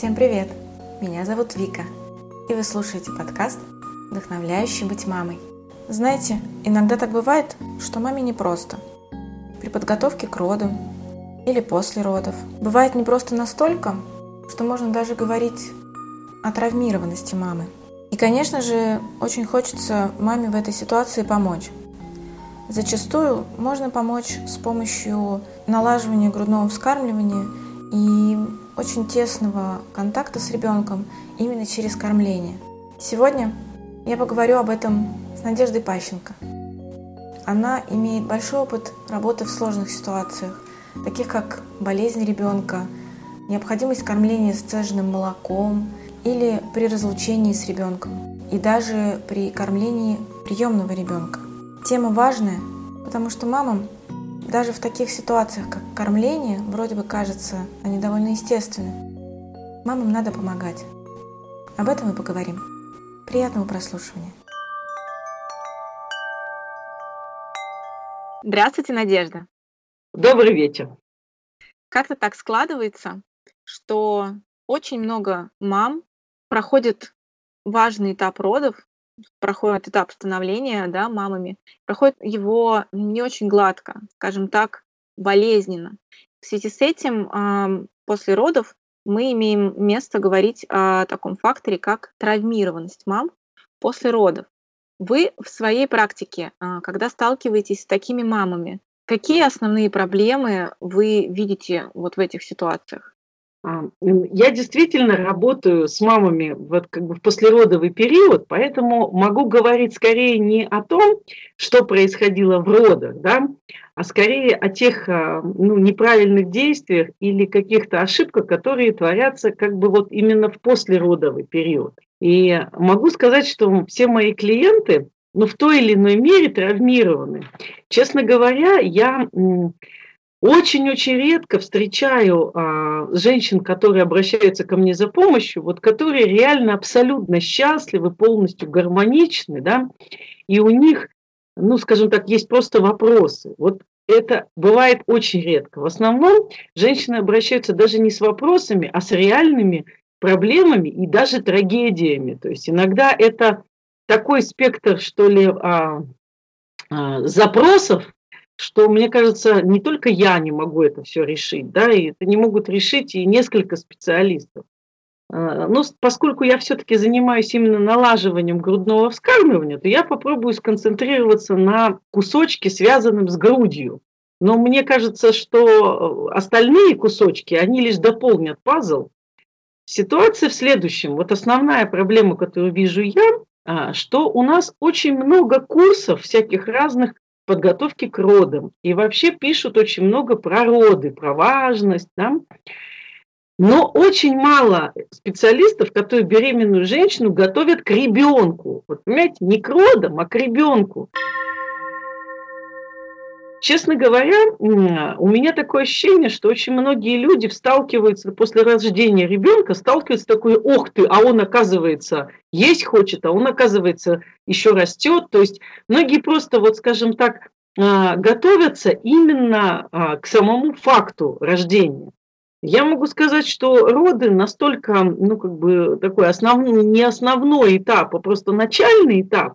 Всем привет! Меня зовут Вика, и вы слушаете подкаст «Вдохновляющий быть мамой». Знаете, иногда так бывает, что маме непросто. При подготовке к родам или после родов. Бывает непросто настолько, что можно даже говорить о травмированности мамы. И, конечно же, очень хочется маме в этой ситуации помочь. Зачастую можно помочь с помощью налаживания грудного вскармливания и очень тесного контакта с ребенком именно через кормление. Сегодня я поговорю об этом с Надеждой Пащенко. Она имеет большой опыт работы в сложных ситуациях, таких как болезнь ребенка, необходимость кормления сцеженным молоком или при разлучении с ребенком, и даже при кормлении приемного ребенка. Тема важная, потому что мамам даже в таких ситуациях, как кормление, вроде бы кажется, они довольно естественны. Мамам надо помогать. Об этом мы поговорим. Приятного прослушивания. Здравствуйте, Надежда. Добрый вечер. Как-то так складывается, что очень много мам проходит важный этап родов, проходит этап становления да, мамами, проходит его не очень гладко, скажем так, болезненно. В связи с этим после родов мы имеем место говорить о таком факторе, как травмированность мам после родов. Вы в своей практике, а, когда сталкиваетесь с такими мамами, какие основные проблемы вы видите вот в этих ситуациях? А, я действительно работаю с мамами вот как бы в послеродовый период, поэтому могу говорить скорее не о том, что происходило в родах, да, а скорее о тех а, ну, неправильных действиях или каких-то ошибках, которые творятся как бы вот именно в послеродовый период. И могу сказать, что все мои клиенты, ну, в той или иной мере травмированы. Честно говоря, я очень-очень редко встречаю а, женщин, которые обращаются ко мне за помощью, вот которые реально абсолютно счастливы, полностью гармоничны, да, и у них, ну, скажем так, есть просто вопросы. Вот это бывает очень редко. В основном женщины обращаются даже не с вопросами, а с реальными проблемами и даже трагедиями. То есть иногда это такой спектр, что ли, а, а, запросов, что, мне кажется, не только я не могу это все решить, да, и это не могут решить и несколько специалистов. А, но поскольку я все-таки занимаюсь именно налаживанием грудного вскармливания, то я попробую сконцентрироваться на кусочке, связанном с грудью. Но мне кажется, что остальные кусочки, они лишь дополнят пазл. Ситуация в следующем. Вот основная проблема, которую вижу я, а, что у нас очень много курсов всяких разных подготовки к родам. И вообще пишут очень много про роды, про важность. Да? Но очень мало специалистов, которые беременную женщину готовят к ребенку. Вот понимаете, не к родам, а к ребенку. Честно говоря, у меня такое ощущение, что очень многие люди сталкиваются после рождения ребенка, сталкиваются такой, ох ты, а он, оказывается, есть хочет, а он, оказывается, еще растет. То есть многие просто, вот скажем так, а, готовятся именно а, к самому факту рождения. Я могу сказать, что роды настолько, ну, как бы такой основной, не основной этап, а просто начальный этап,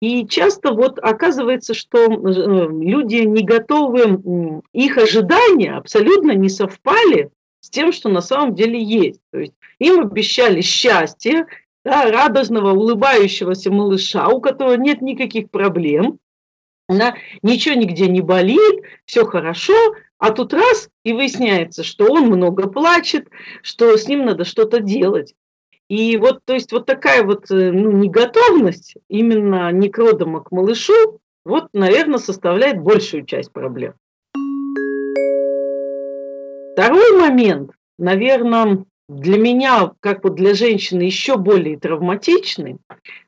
и часто вот оказывается, что э, люди не готовы, их ожидания абсолютно не совпали с тем, что на самом деле есть. То есть им обещали счастье, да, радостного, улыбающегося малыша, у которого нет никаких проблем, да, ничего нигде не болит, все хорошо, а тут раз и выясняется, что он много плачет, что с ним надо что-то делать. И вот, то есть, вот такая вот э, ну, неготовность именно не к родам, а к малышу, вот, наверное, составляет большую часть проблем. Второй момент, наверное, для меня, как вот для женщины, еще более травматичный,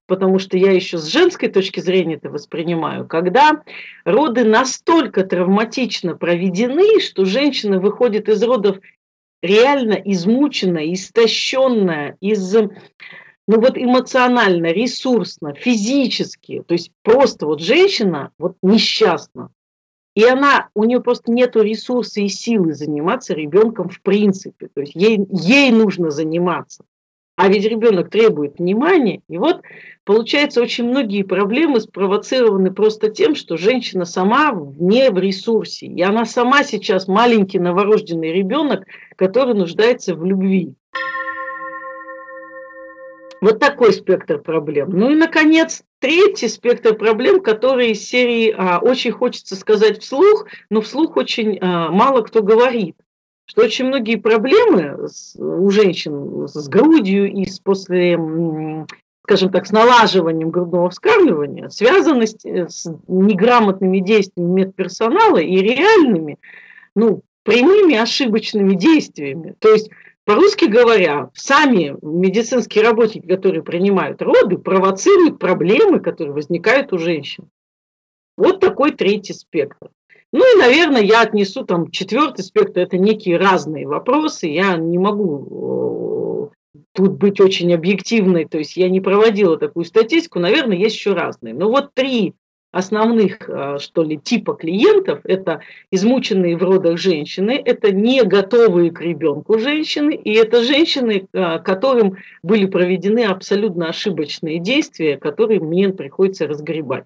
потому что я еще с женской точки зрения это воспринимаю, когда роды настолько травматично проведены, что женщина выходит из родов реально измученная, истощенная, из, ну вот эмоционально, ресурсно, физически, то есть просто вот женщина вот несчастна. и она, у нее просто нет ресурса и силы заниматься ребенком в принципе. То есть ей, ей нужно заниматься. А ведь ребенок требует внимания. И вот, получается, очень многие проблемы спровоцированы просто тем, что женщина сама не в ресурсе. И она сама сейчас маленький новорожденный ребенок, который нуждается в любви. Вот такой спектр проблем. Ну и, наконец, третий спектр проблем, который из серии а, очень хочется сказать вслух, но вслух очень а, мало кто говорит. Что очень многие проблемы с, у женщин с грудью и с после, скажем так, с налаживанием грудного вскармливания связаны с, с неграмотными действиями медперсонала и реальными, ну, прямыми ошибочными действиями. То есть по-русски говоря, сами медицинские работники, которые принимают роды, провоцируют проблемы, которые возникают у женщин. Вот такой третий спектр. Ну и, наверное, я отнесу там четвертый спектр, это некие разные вопросы. Я не могу тут быть очень объективной, то есть я не проводила такую статистику, наверное, есть еще разные. Но вот три основных, а, что ли, типа клиентов – это измученные в родах женщины, это не готовые к ребенку женщины, и это женщины, а, которым были проведены абсолютно ошибочные действия, которые мне приходится разгребать.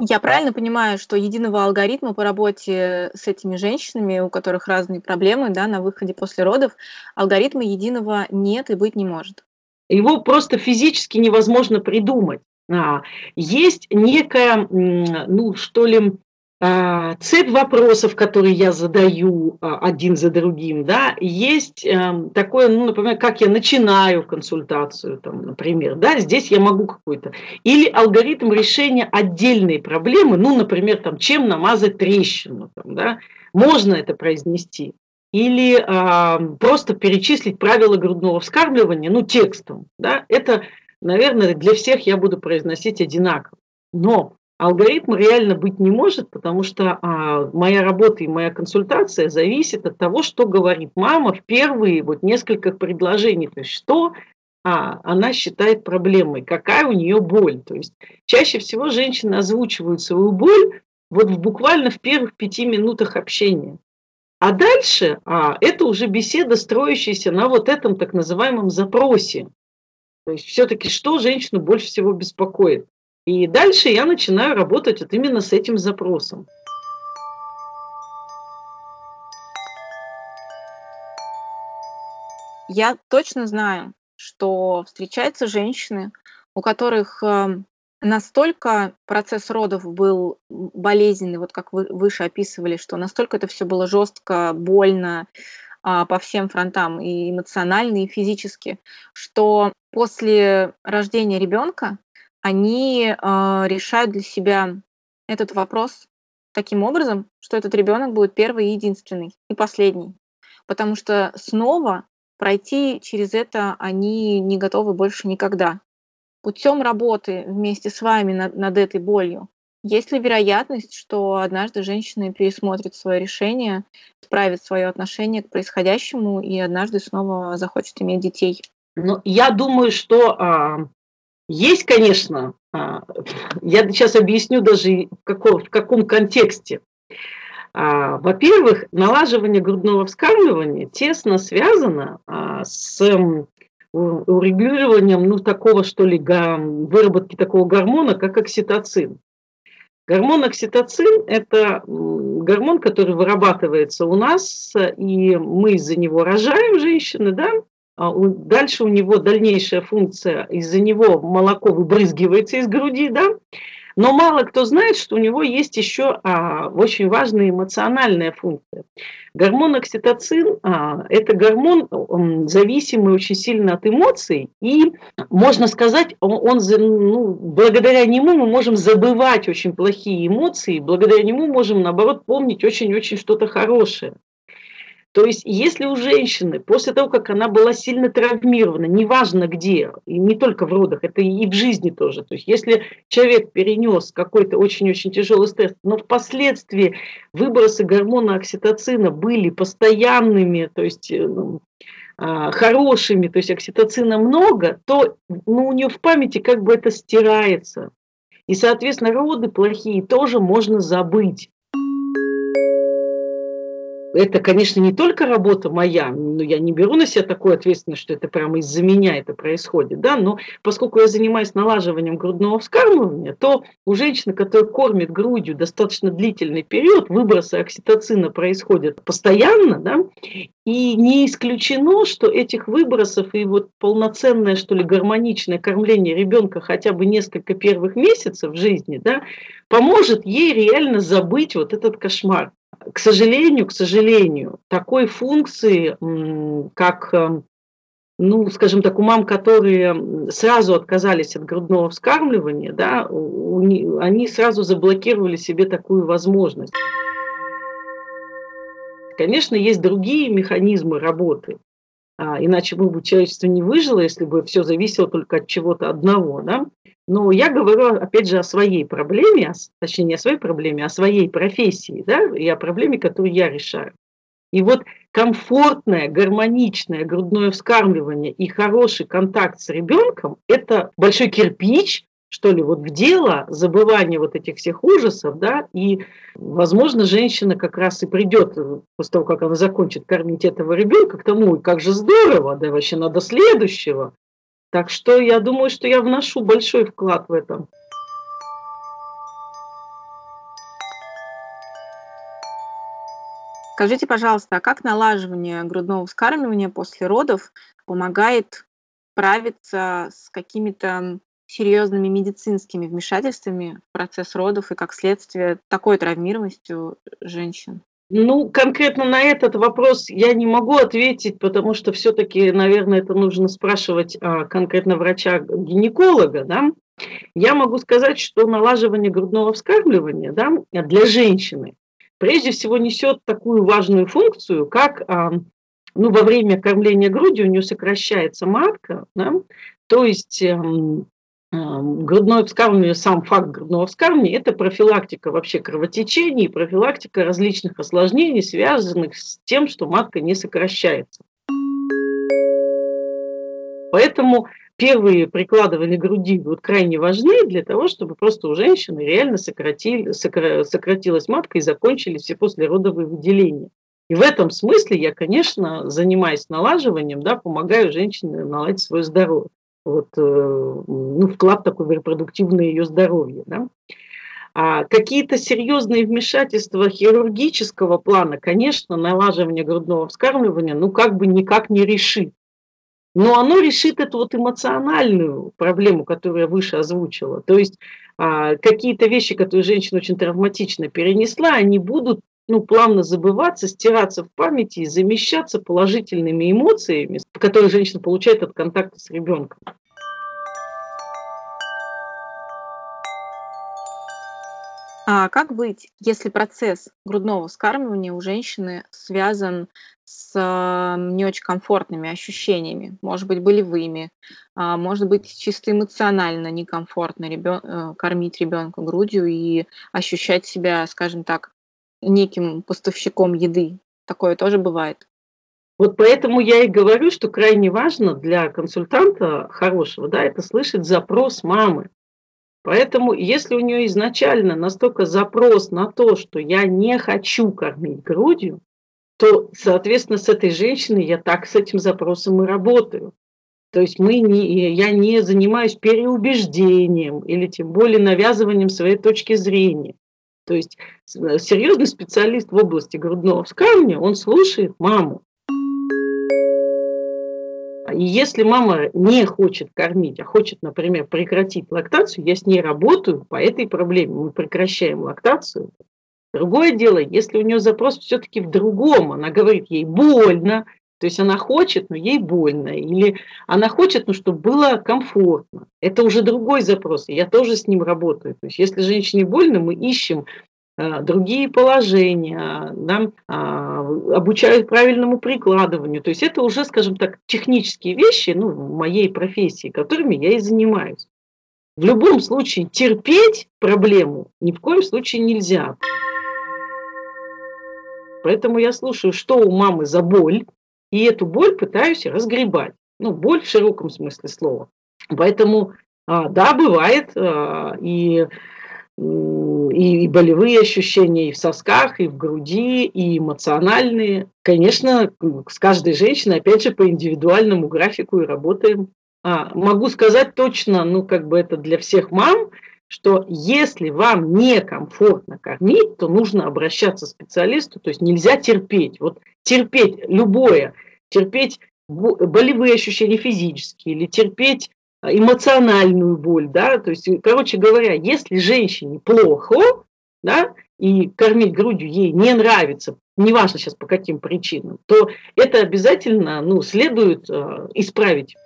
Я правильно понимаю, что единого алгоритма по работе с этими женщинами, у которых разные проблемы да, на выходе после родов, алгоритма единого нет и быть не может? Его просто физически невозможно придумать. А, есть некая, ну что ли, цепь вопросов, которые я задаю а, один за другим, да, есть эм, такое, ну, например, как я начинаю консультацию, там, например, да, здесь я могу какой-то, или алгоритм решения отдельной проблемы, ну, например, там, чем намазать трещину, там, да, можно это произнести или э, просто перечислить правила грудного вскармливания, ну, текстом, да, это, наверное, для всех я буду произносить одинаково. Но алгоритм реально быть не может, потому что а, моя работа и моя консультация зависит от того, что говорит мама в первые вот несколько предложений, то есть что а, она считает проблемой, какая у нее боль. То есть чаще всего женщины озвучивают свою боль вот в, буквально в первых пяти минутах общения. А дальше а, это уже беседа, строящаяся на вот этом так называемом запросе. То есть все-таки что женщину больше всего беспокоит. И дальше я начинаю работать вот именно с этим запросом. Я точно знаю, что встречаются женщины, у которых эм, настолько процесс родов был болезненный, вот как вы выше описывали, что настолько это все было жестко, больно а, по всем фронтам, и эмоционально, и физически, что после рождения ребенка они а, решают для себя этот вопрос таким образом, что этот ребенок будет первый и единственный, и последний. Потому что снова пройти через это они не готовы больше никогда путем работы вместе с вами над, над этой болью, есть ли вероятность, что однажды женщина пересмотрит свое решение, исправит свое отношение к происходящему и однажды снова захочет иметь детей? Ну, я думаю, что а, есть, конечно. А, я сейчас объясню даже в каком, в каком контексте. А, во-первых, налаживание грудного вскармливания тесно связано а, с урегулированием, ну, такого, что ли, выработки такого гормона, как окситоцин. Гормон окситоцин – это гормон, который вырабатывается у нас, и мы из-за него рожаем женщины, да, дальше у него дальнейшая функция, из-за него молоко выбрызгивается из груди, да, но мало кто знает, что у него есть еще а, очень важная эмоциональная функция. Гормон окситоцин а, – это гормон, он, зависимый очень сильно от эмоций, и, можно сказать, он, он ну, благодаря нему мы можем забывать очень плохие эмоции, благодаря нему можем, наоборот, помнить очень-очень что-то хорошее. То есть, если у женщины после того, как она была сильно травмирована, неважно где, и не только в родах, это и в жизни тоже, то есть, если человек перенес какой-то очень-очень тяжелый стресс, но впоследствии выбросы гормона окситоцина были постоянными, то есть э, ну, а, хорошими, то есть окситоцина много, то ну, у нее в памяти как бы это стирается. И, соответственно, роды плохие тоже можно забыть это, конечно, не только работа моя, но я не беру на себя такую ответственность, что это прямо из-за меня это происходит, да, но поскольку я занимаюсь налаживанием грудного вскармливания, то у женщины, которая кормит грудью достаточно длительный период, выбросы окситоцина происходят постоянно, да, и не исключено, что этих выбросов и вот полноценное, что ли, гармоничное кормление ребенка хотя бы несколько первых месяцев жизни, да, поможет ей реально забыть вот этот кошмар к сожалению, к сожалению, такой функции, как, э, ну, скажем так, у мам, которые сразу отказались от грудного вскармливания, да, они сразу заблокировали себе такую возможность. Конечно, есть другие механизмы работы, иначе бы человечество не выжило, если бы все зависело только от чего-то одного. Да? Но я говорю, опять же, о своей проблеме, точнее, не о своей проблеме, а о своей профессии, да, и о проблеме, которую я решаю. И вот комфортное, гармоничное грудное вскармливание и хороший контакт с ребенком – это большой кирпич, что ли, вот в дело забывание вот этих всех ужасов, да, и, возможно, женщина как раз и придет после того, как она закончит кормить этого ребенка, к тому, как же здорово, да, вообще надо следующего, так что я думаю, что я вношу большой вклад в этом. Скажите, пожалуйста, а как налаживание грудного вскармливания после родов помогает справиться с какими-то серьезными медицинскими вмешательствами в процесс родов и, как следствие, такой травмированностью женщин? Ну, конкретно на этот вопрос я не могу ответить, потому что все-таки, наверное, это нужно спрашивать а, конкретно врача-гинеколога, да. Я могу сказать, что налаживание грудного вскармливания да, для женщины прежде всего несет такую важную функцию, как а, ну, во время кормления грудью у нее сокращается матка, да, то есть эм, грудное вскармливание, сам факт грудного вскармливания – это профилактика вообще кровотечений, профилактика различных осложнений, связанных с тем, что матка не сокращается. Поэтому первые прикладывания груди вот крайне важны для того, чтобы просто у женщины реально сократили, сократилась матка и закончились все послеродовые выделения. И в этом смысле я, конечно, занимаясь налаживанием, да, помогаю женщине наладить свое здоровье вот, э, ну, вклад такой в репродуктивное ее здоровье. Да? А какие-то серьезные вмешательства хирургического плана, конечно, налаживание грудного вскармливания, ну, как бы никак не решит. Но оно решит эту вот эмоциональную проблему, которую я выше озвучила. То есть а, какие-то вещи, которые женщина очень травматично перенесла, они будут ну, плавно забываться, стираться в памяти и замещаться положительными эмоциями, которые женщина получает от контакта с ребенком. А как быть, если процесс грудного вскармливания у женщины связан с не очень комфортными ощущениями, может быть, болевыми, а может быть, чисто эмоционально некомфортно ребен... Э, кормить ребенка грудью и ощущать себя, скажем так, неким поставщиком еды. Такое тоже бывает. Вот поэтому я и говорю, что крайне важно для консультанта хорошего, да, это слышать запрос мамы. Поэтому, если у нее изначально настолько запрос на то, что я не хочу кормить грудью, то, соответственно, с этой женщиной я так с этим запросом и работаю. То есть мы не, я не занимаюсь переубеждением или тем более навязыванием своей точки зрения. То есть э, серьезный специалист в области грудного вскармливания, он слушает маму. И если мама не хочет кормить, а хочет, например, прекратить лактацию, я с ней работаю по этой проблеме, мы прекращаем лактацию. Другое дело, если у нее запрос все-таки в другом, она говорит, ей больно, то есть она хочет, но ей больно. Или она хочет, но чтобы было комфортно. Это уже другой запрос. Я тоже с ним работаю. То есть если женщине больно, мы ищем э, другие положения, да, а, обучают правильному прикладыванию. То есть это уже, скажем так, технические вещи ну, в моей профессии, которыми я и занимаюсь. В любом случае терпеть проблему ни в коем случае нельзя. Поэтому я слушаю, что у мамы за боль, и эту боль пытаюсь разгребать. Ну, боль в широком смысле слова. Поэтому А, да, бывает. А, и, и, и болевые ощущения и в сосках, и в груди, и эмоциональные. Конечно, с каждой женщиной, опять же, по индивидуальному графику и работаем. А, могу сказать точно, ну, как бы это для всех мам, что если вам некомфортно кормить, то нужно обращаться к специалисту, то есть нельзя терпеть. Вот терпеть любое, терпеть болевые ощущения физические или терпеть эмоциональную боль, да, то есть, короче говоря, если женщине плохо, да, и кормить грудью ей не нравится, неважно сейчас по каким причинам, то это обязательно, ну, следует э, исправить.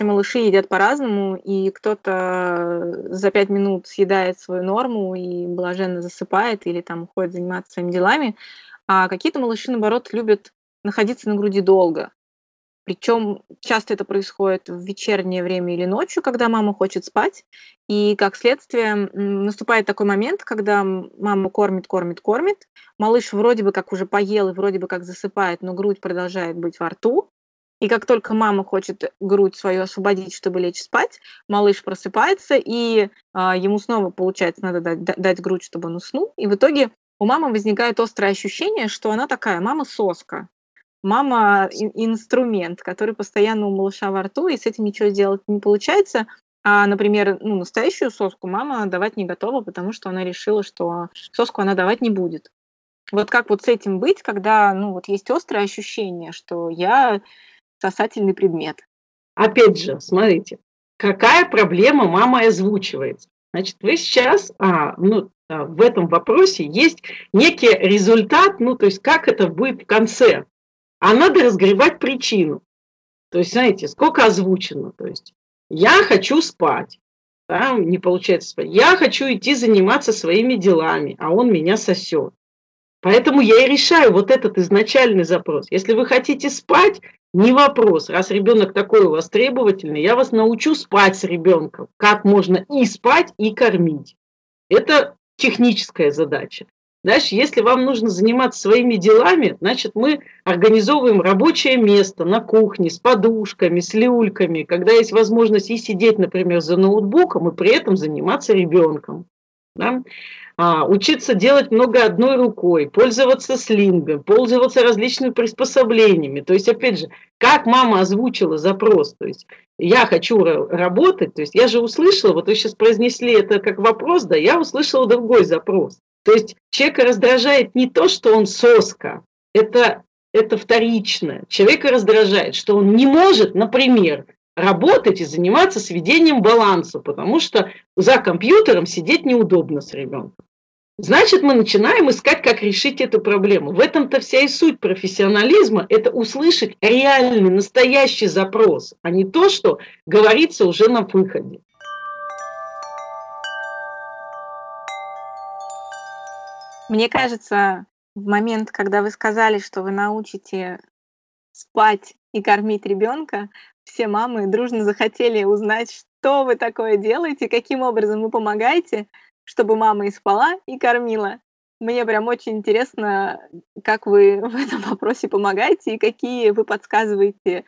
Все малыши едят по-разному, и кто-то за пять минут съедает свою норму и блаженно засыпает или там уходит заниматься своими делами, а какие-то малыши, наоборот, любят находиться на груди долго. Причем часто это происходит в вечернее время или ночью, когда мама хочет спать. И как следствие наступает такой момент, когда мама кормит, кормит, кормит. Малыш вроде бы как уже поел и вроде бы как засыпает, но грудь продолжает быть во рту. И как только мама хочет грудь свою освободить, чтобы лечь спать, малыш просыпается, и а, ему снова, получается, надо дать, дать грудь, чтобы он уснул. И в итоге у мамы возникает острое ощущение, что она такая мама-соска. Мама инструмент, который постоянно у малыша во рту, и с этим ничего сделать не получается. А, например, ну, настоящую соску мама давать не готова, потому что она решила, что соску она давать не будет. Вот как вот с этим быть, когда ну, вот есть острое ощущение, что я сосательный предмет. Опять же, смотрите, какая проблема мама озвучивает. Значит, вы сейчас, а, ну, а, в этом вопросе есть некий результат, ну, то есть как это будет в конце. А надо разгревать причину. То есть, знаете, сколько озвучено. То есть, я хочу спать, да, не получается спать. Я хочу идти заниматься своими делами, а он меня сосет. Поэтому я и решаю вот этот изначальный запрос. Если вы хотите спать, не вопрос. Раз ребенок такой у вас требовательный, я вас научу спать с ребенком. Как можно и спать, и кормить. Это техническая задача. Дальше, если вам нужно заниматься своими делами, значит, мы организовываем рабочее место на кухне с подушками, с люльками, когда есть возможность и сидеть, например, за ноутбуком, и при этом заниматься ребенком. Да? А, учиться делать много одной рукой, пользоваться слингом, пользоваться различными приспособлениями. То есть, опять же, как мама озвучила запрос, то есть я хочу работать, то есть я же услышала, вот вы сейчас произнесли это как вопрос, да, я услышала другой запрос. То есть человека раздражает не то, что он соска, это, это вторичное. Человека раздражает, что он не может, например, работать и заниматься сведением баланса, потому что за компьютером сидеть неудобно с ребенком. Значит, мы начинаем искать, как решить эту проблему. В этом-то вся и суть профессионализма – это услышать реальный, настоящий запрос, а не то, что говорится уже на выходе. Мне кажется, в момент, когда вы сказали, что вы научите спать и кормить ребенка, все мамы дружно захотели узнать, что вы такое делаете, каким образом вы помогаете, чтобы мама и спала, и кормила. Мне прям очень интересно, как вы в этом вопросе помогаете и какие вы подсказываете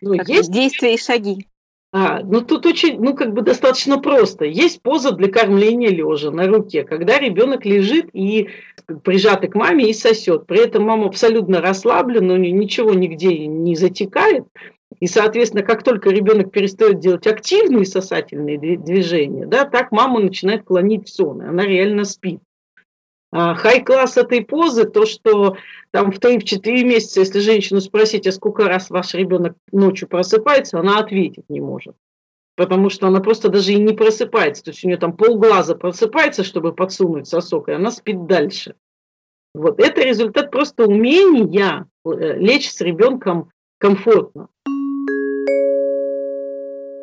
ну, есть... действия и шаги. А, ну тут очень, ну как бы достаточно просто. Есть поза для кормления лежа на руке, когда ребенок лежит и прижатый к маме и сосет. При этом мама абсолютно расслаблена, у нее ничего нигде не затекает. И, соответственно, как только ребенок перестает делать активные сосательные движения, да, так мама начинает клонить в сон, и она реально спит. Хай-класс этой позы, то, что там в 3-4 месяца, если женщину спросить, а сколько раз ваш ребенок ночью просыпается, она ответить не может. Потому что она просто даже и не просыпается. То есть у нее там полглаза просыпается, чтобы подсунуть сосок, и она спит дальше. Вот это результат просто умения э, лечь с ребенком комфортно.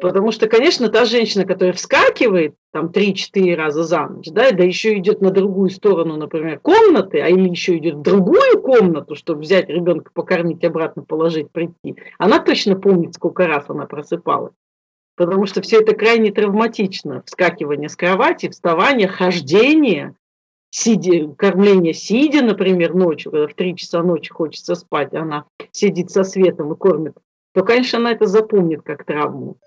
Потому что, конечно, та женщина, которая вскакивает там 3-4 раза за ночь, да, да еще идет на другую сторону, например, комнаты, а или еще идет в другую комнату, чтобы взять ребенка, покормить, обратно положить, прийти, она точно помнит, сколько раз она просыпалась. Потому что все это крайне травматично. Вскакивание с кровати, вставание, хождение. сидя, кормление сидя, например, ночью, когда в 3 часа ночи хочется спать, она сидит со светом и кормит, то, конечно, она это запомнит как травму.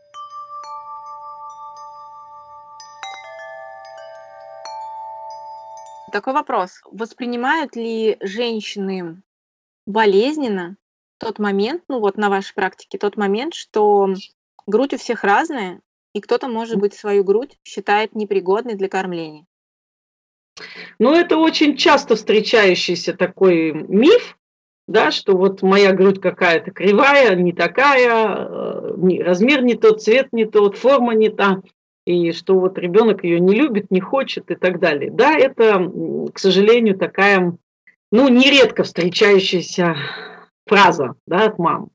Такой вопрос. Воспринимают ли женщины болезненно тот момент, ну вот на вашей практике, тот момент, что грудь у всех разная, и кто-то, может быть, свою грудь считает непригодной для кормления? Ну, это очень часто встречающийся такой миф, да, что вот моя грудь какая-то кривая, не такая, э, размер не тот, цвет не тот, форма не та, и что вот ребенок ее не любит, не хочет и так далее. Да, это, к сожалению, такая, ну, нередко встречающаяся фраза да, от мам.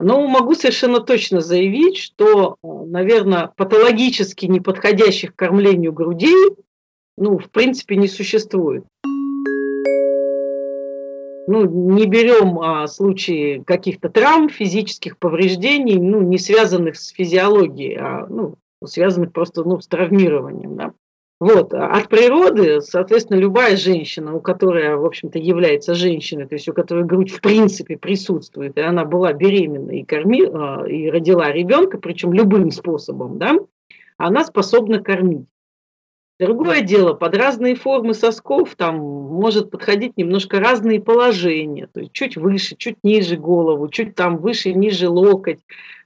Но могу совершенно точно заявить, что, э, наверное, патологически неподходящих к кормлению грудей, ну, в принципе, не существует. Ну, не берем а, случаи каких-то травм, физических повреждений, ну, не связанных с физиологией, а ну, связанных просто ну, с травмированием. Да. Вот. А от природы, соответственно, любая женщина, у которой, в общем-то, является женщиной, то есть у которой грудь в принципе присутствует, и она была беременна и, корми, а, и родила ребенка, причем любым способом, да, она способна кормить. Другое дело, под разные формы сосков там может подходить немножко разные положения, то есть чуть выше, чуть ниже голову, чуть там выше, ниже локоть,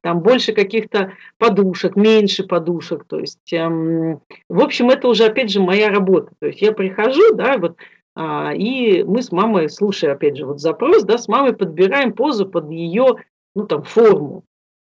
там больше каких-то подушек, меньше подушек, то есть, эм, в общем, это уже, опять же, моя работа, то есть я прихожу, да, вот, а, и мы с мамой, слушая, опять же, вот запрос, да, с мамой подбираем позу под ее, ну, там, форму,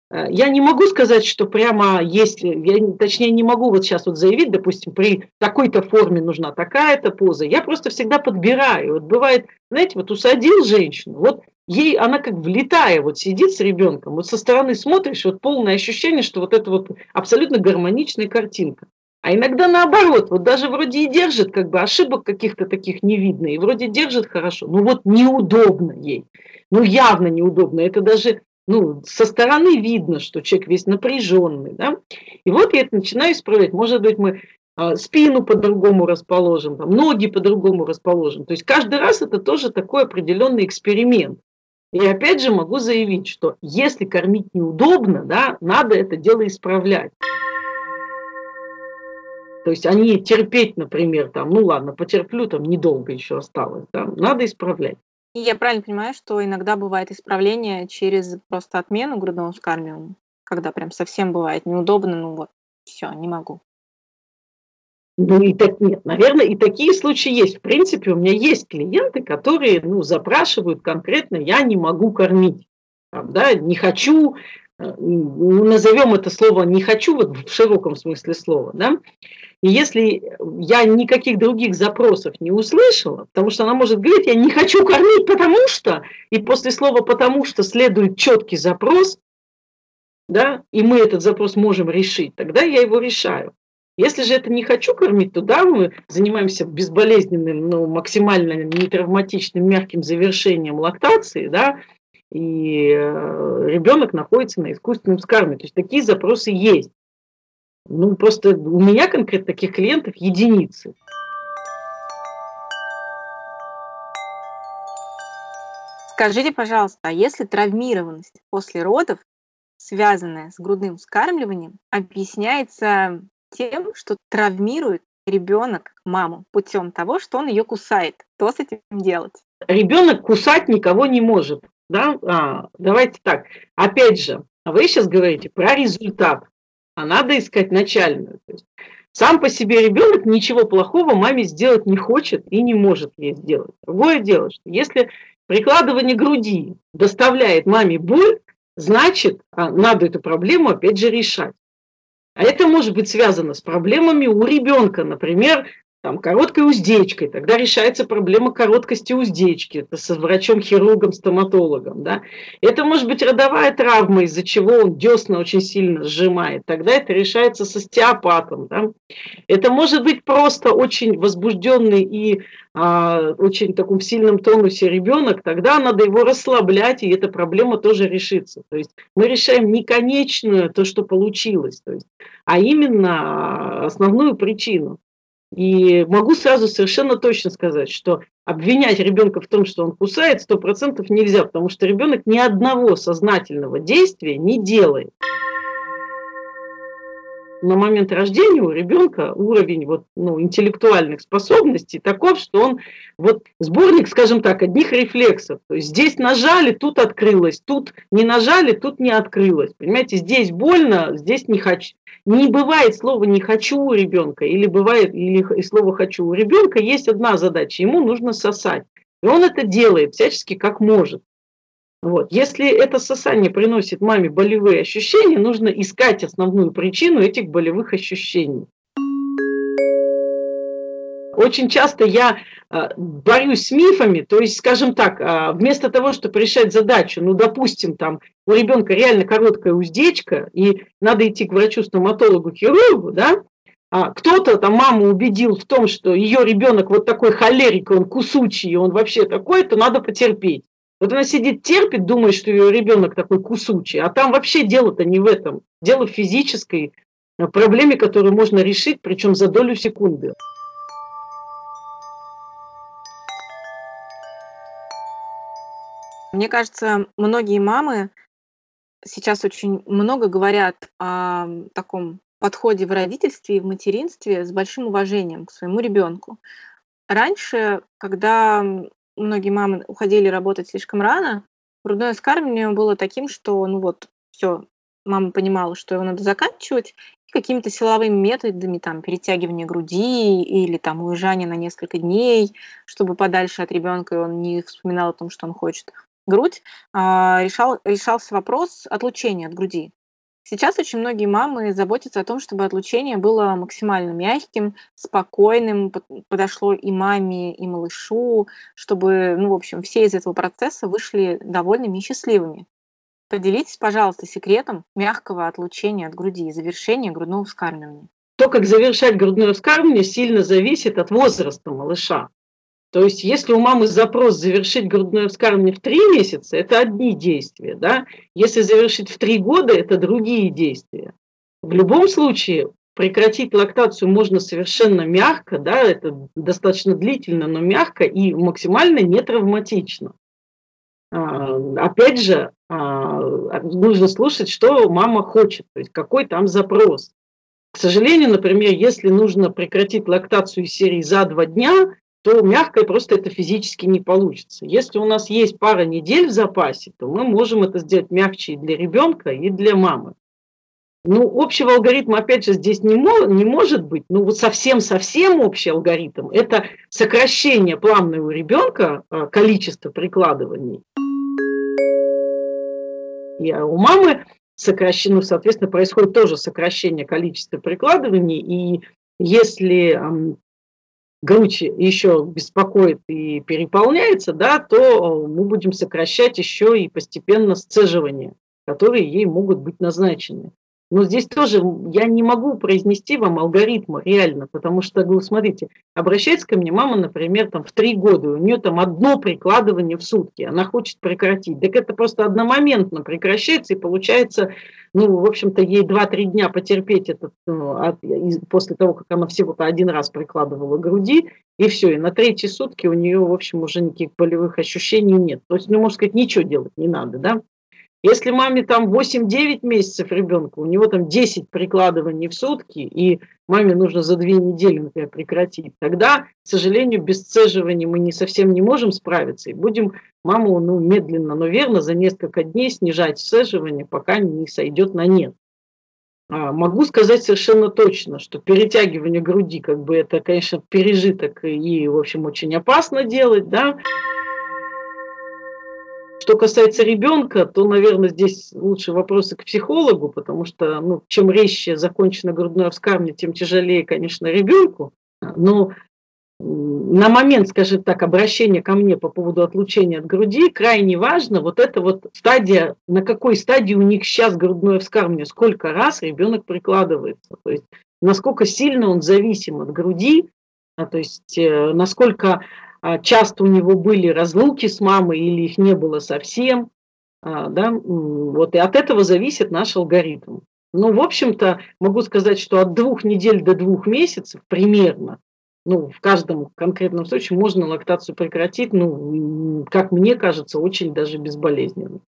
Э, я не могу сказать, что прямо есть, я, точнее не могу вот сейчас вот заявить, допустим, при такой-то форме нужна такая-то поза. Я просто всегда подбираю. Вот бывает, знаете, вот усадил женщину, вот ей она как влетая вот сидит с ребенком, вот со стороны смотришь, вот полное ощущение, что вот это вот абсолютно гармоничная картинка. А иногда наоборот, вот даже вроде и держит, как бы ошибок каких-то таких не видно, и вроде держит хорошо, но вот неудобно ей. Ну явно неудобно. Это даже ну, со стороны видно, что человек весь напряженный, да, и вот я это начинаю исправлять. Может быть, мы а, спину по-другому расположим, там, ноги по-другому расположим. То есть каждый раз это тоже такой определенный эксперимент. И опять же могу заявить, что если кормить неудобно, да, надо это дело исправлять. То есть они терпеть, например, там, ну ладно, потерплю, там недолго еще осталось, да, надо исправлять. И я правильно понимаю, что иногда бывает исправление через просто отмену грудного вскармливания, когда прям совсем бывает неудобно, ну вот, все, не могу. Ну и так нет, наверное, и такие случаи есть. В принципе, у меня есть клиенты, которые ну, запрашивают конкретно, я не могу кормить, там, да, не хочу, ну, назовем это слово не хочу вот в широком смысле слова, да, и если я никаких других запросов не услышала, потому что она может говорить, я не хочу кормить, потому что, и после слова потому что следует четкий запрос, да, и мы этот запрос можем решить, тогда я его решаю. Если же это не хочу кормить, то да, мы занимаемся безболезненным, но максимально нетравматичным, мягким завершением лактации, да, и э, ребенок находится на искусственном скарме. То есть такие запросы есть. Ну, просто у меня конкретно таких клиентов единицы. Скажите, пожалуйста, а если травмированность после родов, связанная с грудным вскармливанием, объясняется тем, что травмирует ребенок маму путем того, что он ее кусает, что с этим делать? Ребенок кусать никого не может. Да? А, давайте так. Опять же, вы сейчас говорите про результат а надо искать начальную. То есть сам по себе ребенок ничего плохого маме сделать не хочет и не может ей сделать. Другое дело, что если прикладывание груди доставляет маме боль, значит, а, надо эту проблему опять же решать. А это может быть связано с проблемами у ребенка, например, там, короткой уздечкой, тогда решается проблема короткости уздечки, это со врачом-хирургом, стоматологом. Да? Это может быть родовая травма, из-за чего он десна очень сильно сжимает, тогда это решается с остеопатом. Да? Это может быть просто очень возбужденный и а, очень таком сильном тонусе ребенок, тогда надо его расслаблять, и эта проблема тоже решится. То есть мы решаем не конечную, то, что получилось, то есть, а именно основную причину. И могу сразу совершенно точно сказать, что обвинять ребенка в том, что он кусает, сто процентов нельзя, потому что ребенок ни одного сознательного действия не делает на момент рождения у ребенка уровень вот, ну, интеллектуальных способностей таков, что он вот сборник, скажем так, одних рефлексов. То есть здесь нажали, тут открылось, тут не нажали, тут не открылось. Понимаете, здесь больно, здесь не хочу. Не бывает слова «не хочу» у ребенка, или бывает или и слово «хочу». У ребенка есть одна задача, ему нужно сосать. И он это делает всячески как может. Вот. Если это сосание приносит маме болевые ощущения, нужно искать основную причину этих болевых ощущений. Очень часто я э, борюсь с мифами, то есть, скажем так, э, вместо того, чтобы решать задачу, ну, допустим, там у ребенка реально короткая уздечка, и надо идти к врачу-стоматологу, хирургу, да, а кто-то там маму убедил в том, что ее ребенок вот такой холерик, он кусучий, он вообще такой, то надо потерпеть. Вот она сидит, терпит, думает, что ее ребенок такой кусучий, а там вообще дело-то не в этом. Дело в физической э, проблеме, которую можно решить, причем за долю секунды. Мне кажется, многие мамы сейчас очень много говорят о таком подходе в родительстве и в материнстве с большим уважением к своему ребенку. Раньше, когда многие мамы уходили работать слишком рано, грудное вскармливание было таким, что, ну вот, все, мама понимала, что его надо заканчивать, и какими-то силовыми методами, там, перетягивания груди или там уезжания на несколько дней, чтобы подальше от ребенка он не вспоминал о том, что он хочет грудь, а, решал, решался вопрос отлучения от груди. Сейчас очень многие мамы заботятся о том, чтобы отлучение было максимально мягким, спокойным, подошло и маме, и малышу, чтобы, ну, в общем, все из этого процесса вышли довольными и счастливыми. Поделитесь, пожалуйста, секретом мягкого отлучения от груди и завершения грудного вскармливания. То, как завершать грудное вскармливание, сильно зависит от возраста малыша. То есть, если у мамы запрос завершить грудное вскармливание в три месяца, это одни действия, да? Если завершить в три года, это другие действия. В любом случае, прекратить лактацию можно совершенно мягко, да, это достаточно длительно, но мягко и максимально не травматично. А, опять же, а, нужно слушать, что мама хочет, то есть какой там запрос. К сожалению, например, если нужно прекратить лактацию из серии за два дня, то мягкое просто это физически не получится. Если у нас есть пара недель в запасе, то мы можем это сделать мягче и для ребенка, и для мамы. Ну, общего алгоритма, опять же, здесь не, мо- не может быть. Ну, вот совсем-совсем общий алгоритм – это сокращение плавного у ребенка а, количества прикладываний. И у мамы сокращено, ну, соответственно, происходит тоже сокращение количества прикладываний. И если грудь еще беспокоит и переполняется, да, то э, мы будем сокращать еще и постепенно сцеживания, которые ей могут быть назначены. Но здесь тоже я не могу произнести вам алгоритма реально, потому что, вы смотрите, обращается ко мне мама, например, там в три года, у нее там одно прикладывание в сутки, она хочет прекратить. Так это просто одномоментно прекращается, и получается, ну, в общем-то, ей 2-3 дня потерпеть это ну, от, после того, как она всего-то один раз прикладывала груди, и все, и на третьи сутки у нее, в общем, уже никаких болевых ощущений нет. То есть, ну, можно сказать, ничего делать не надо, да? Если маме там 8-9 месяцев ребенка, у него там 10 прикладываний в сутки, и маме нужно за две недели, например, прекратить, тогда, к сожалению, без сцеживания мы не совсем не можем справиться, и будем маму ну, медленно, но верно за несколько дней снижать сцеживание, пока не сойдет на нет. А, могу сказать совершенно точно, что перетягивание груди, как бы это, конечно, пережиток и, в общем, очень опасно делать, да, что касается ребенка, то, наверное, здесь лучше вопросы к психологу, потому что ну, чем резче закончено грудное вскармливание, тем тяжелее, конечно, ребенку. Но на момент, скажем так, обращения ко мне по поводу отлучения от груди крайне важно вот эта вот стадия, на какой стадии у них сейчас грудное вскармливание, сколько раз ребенок прикладывается, то есть насколько сильно он зависим от груди, а, то есть э, насколько часто у него были разлуки с мамой или их не было совсем. А, да? Вот, и от этого зависит наш алгоритм. Ну, в общем-то, могу сказать, что от двух недель до двух месяцев примерно ну, в каждом конкретном случае можно лактацию прекратить, ну, как мне кажется, очень даже безболезненно.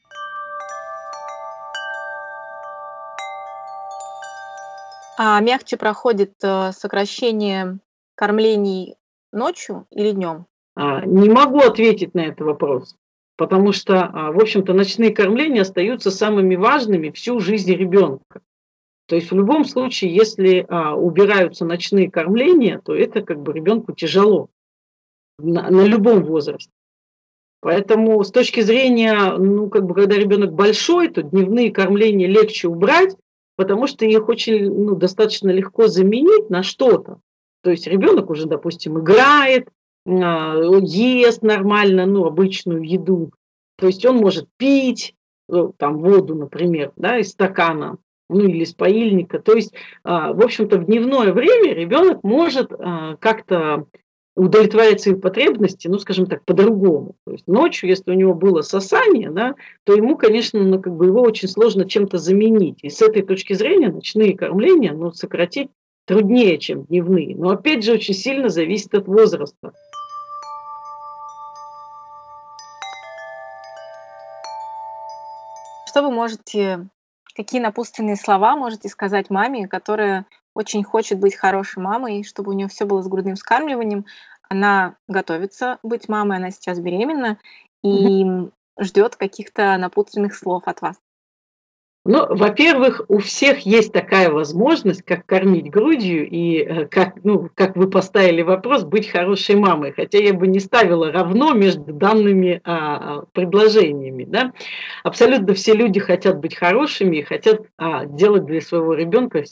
А мягче проходит э, сокращение кормлений ночью или днем? А, не могу ответить на этот вопрос, потому что, а, в общем-то, ночные кормления остаются самыми важными всю жизнь ребенка. То есть в любом случае, если а, убираются ночные кормления, то это как бы ребенку тяжело на, на любом возрасте. Поэтому с точки зрения, ну, как бы, когда ребенок большой, то дневные кормления легче убрать, потому что их очень, ну, достаточно легко заменить на что-то. То есть ребенок уже, допустим, играет, ест нормально, ну, обычную еду. То есть он может пить, ну, там, воду, например, да, из стакана, ну, или из паильника. То есть, а, в общем-то, в дневное время ребенок может а, как-то удовлетворять свои потребности, ну, скажем так, по-другому. То есть ночью, если у него было сосание, да, то ему, конечно, ну, как бы его очень сложно чем-то заменить. И с этой точки зрения ночные кормления, ну, сократить труднее, чем дневные. Но опять же, очень сильно зависит от возраста. Что вы можете, какие напутственные слова можете сказать маме, которая очень хочет быть хорошей мамой, чтобы у нее все было с грудным вскармливанием. Она готовится быть мамой, она сейчас беременна и ждет каких-то напутственных слов от вас. Ну, во-первых, у всех есть такая возможность, как кормить грудью и э, как, ну, как вы поставили вопрос, быть хорошей мамой. Хотя я бы не ставила равно между данными а, а предложениями. Да? Абсолютно все люди хотят быть хорошими и хотят а, делать для своего ребенка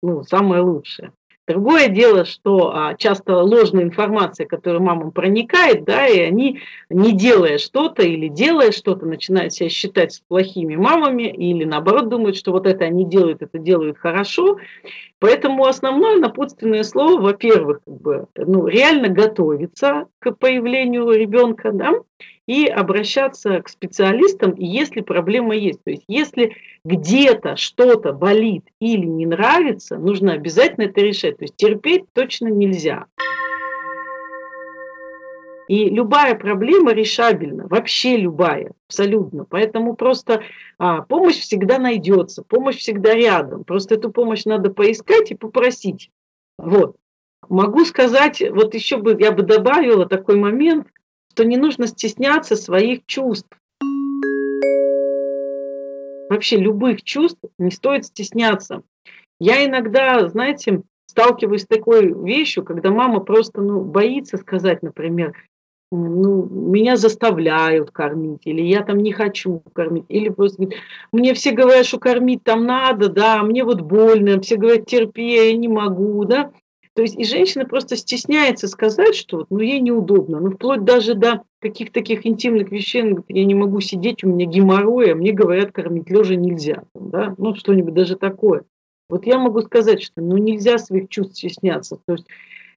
ну, самое лучшее. Другое дело, что а, часто ложная информация, которая мамам проникает, да, и они, не делая что-то или делая что-то, начинают себя считать плохими мамами, или наоборот думают, что вот это они делают, это делают хорошо. Поэтому основное напутственное слово, во-первых, как бы, ну, реально готовиться к появлению ребенка, да, и обращаться к специалистам, если проблема есть. То есть если где-то что-то болит или не нравится, нужно обязательно это решать. То есть терпеть точно нельзя. И любая проблема решабельна, вообще любая, абсолютно. Поэтому просто а, помощь всегда найдется, помощь всегда рядом. Просто эту помощь надо поискать и попросить. Вот. Могу сказать, вот еще бы я бы добавила такой момент, что не нужно стесняться своих чувств. Вообще любых чувств не стоит стесняться. Я иногда, знаете, сталкиваюсь с такой вещью, когда мама просто ну, боится сказать, например, ну, меня заставляют кормить, или я там не хочу кормить, или просто мне все говорят, что кормить там надо, да, мне вот больно, все говорят, терпи, я не могу, да, то есть и женщина просто стесняется сказать, что ну, ей неудобно. Ну, вплоть даже до каких-то таких интимных вещей, говорит, я не могу сидеть, у меня геморрой, а мне говорят, кормить лежа нельзя. Да? Ну, что-нибудь даже такое. Вот я могу сказать, что ну, нельзя своих чувств стесняться. То есть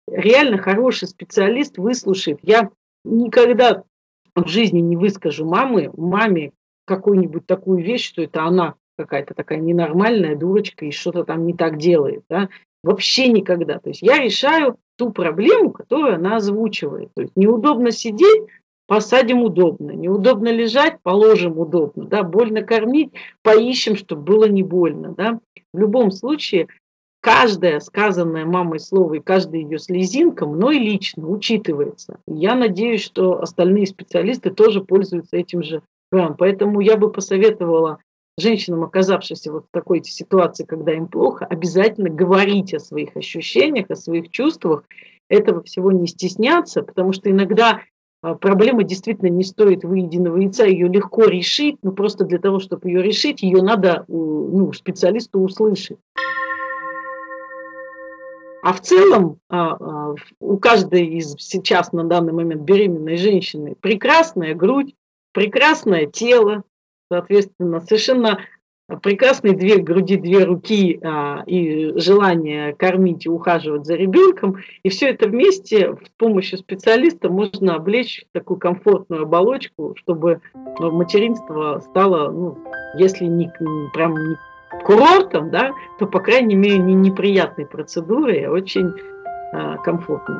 реально хороший специалист выслушает. Я никогда в жизни не выскажу мамы, маме какую-нибудь такую вещь, что это она какая-то такая ненормальная дурочка и что-то там не так делает. Да? Вообще никогда. То есть я решаю ту проблему, которую она озвучивает. То есть неудобно сидеть, посадим удобно. Неудобно лежать, положим удобно. Да? Больно кормить, поищем, чтобы было не больно. Да? В любом случае, каждое сказанное мамой слово и каждая ее слезинка мной лично учитывается. Я надеюсь, что остальные специалисты тоже пользуются этим же правом. Поэтому я бы посоветовала женщинам, оказавшимся вот в такой ситуации, когда им плохо, обязательно говорить о своих ощущениях, о своих чувствах, этого всего не стесняться, потому что иногда а, проблема действительно не стоит выеденного яйца, ее легко решить, но просто для того, чтобы ее решить, ее надо ну, специалисту услышать. А в целом а, а, у каждой из сейчас на данный момент беременной женщины прекрасная грудь, прекрасное тело, соответственно, совершенно прекрасные две груди, две руки а, и желание кормить и ухаживать за ребенком. И все это вместе с помощью специалиста можно облечь в такую комфортную оболочку, чтобы материнство стало, ну, если не прям курортом, да, то, по крайней мере, не неприятной процедурой, а очень а, комфортной.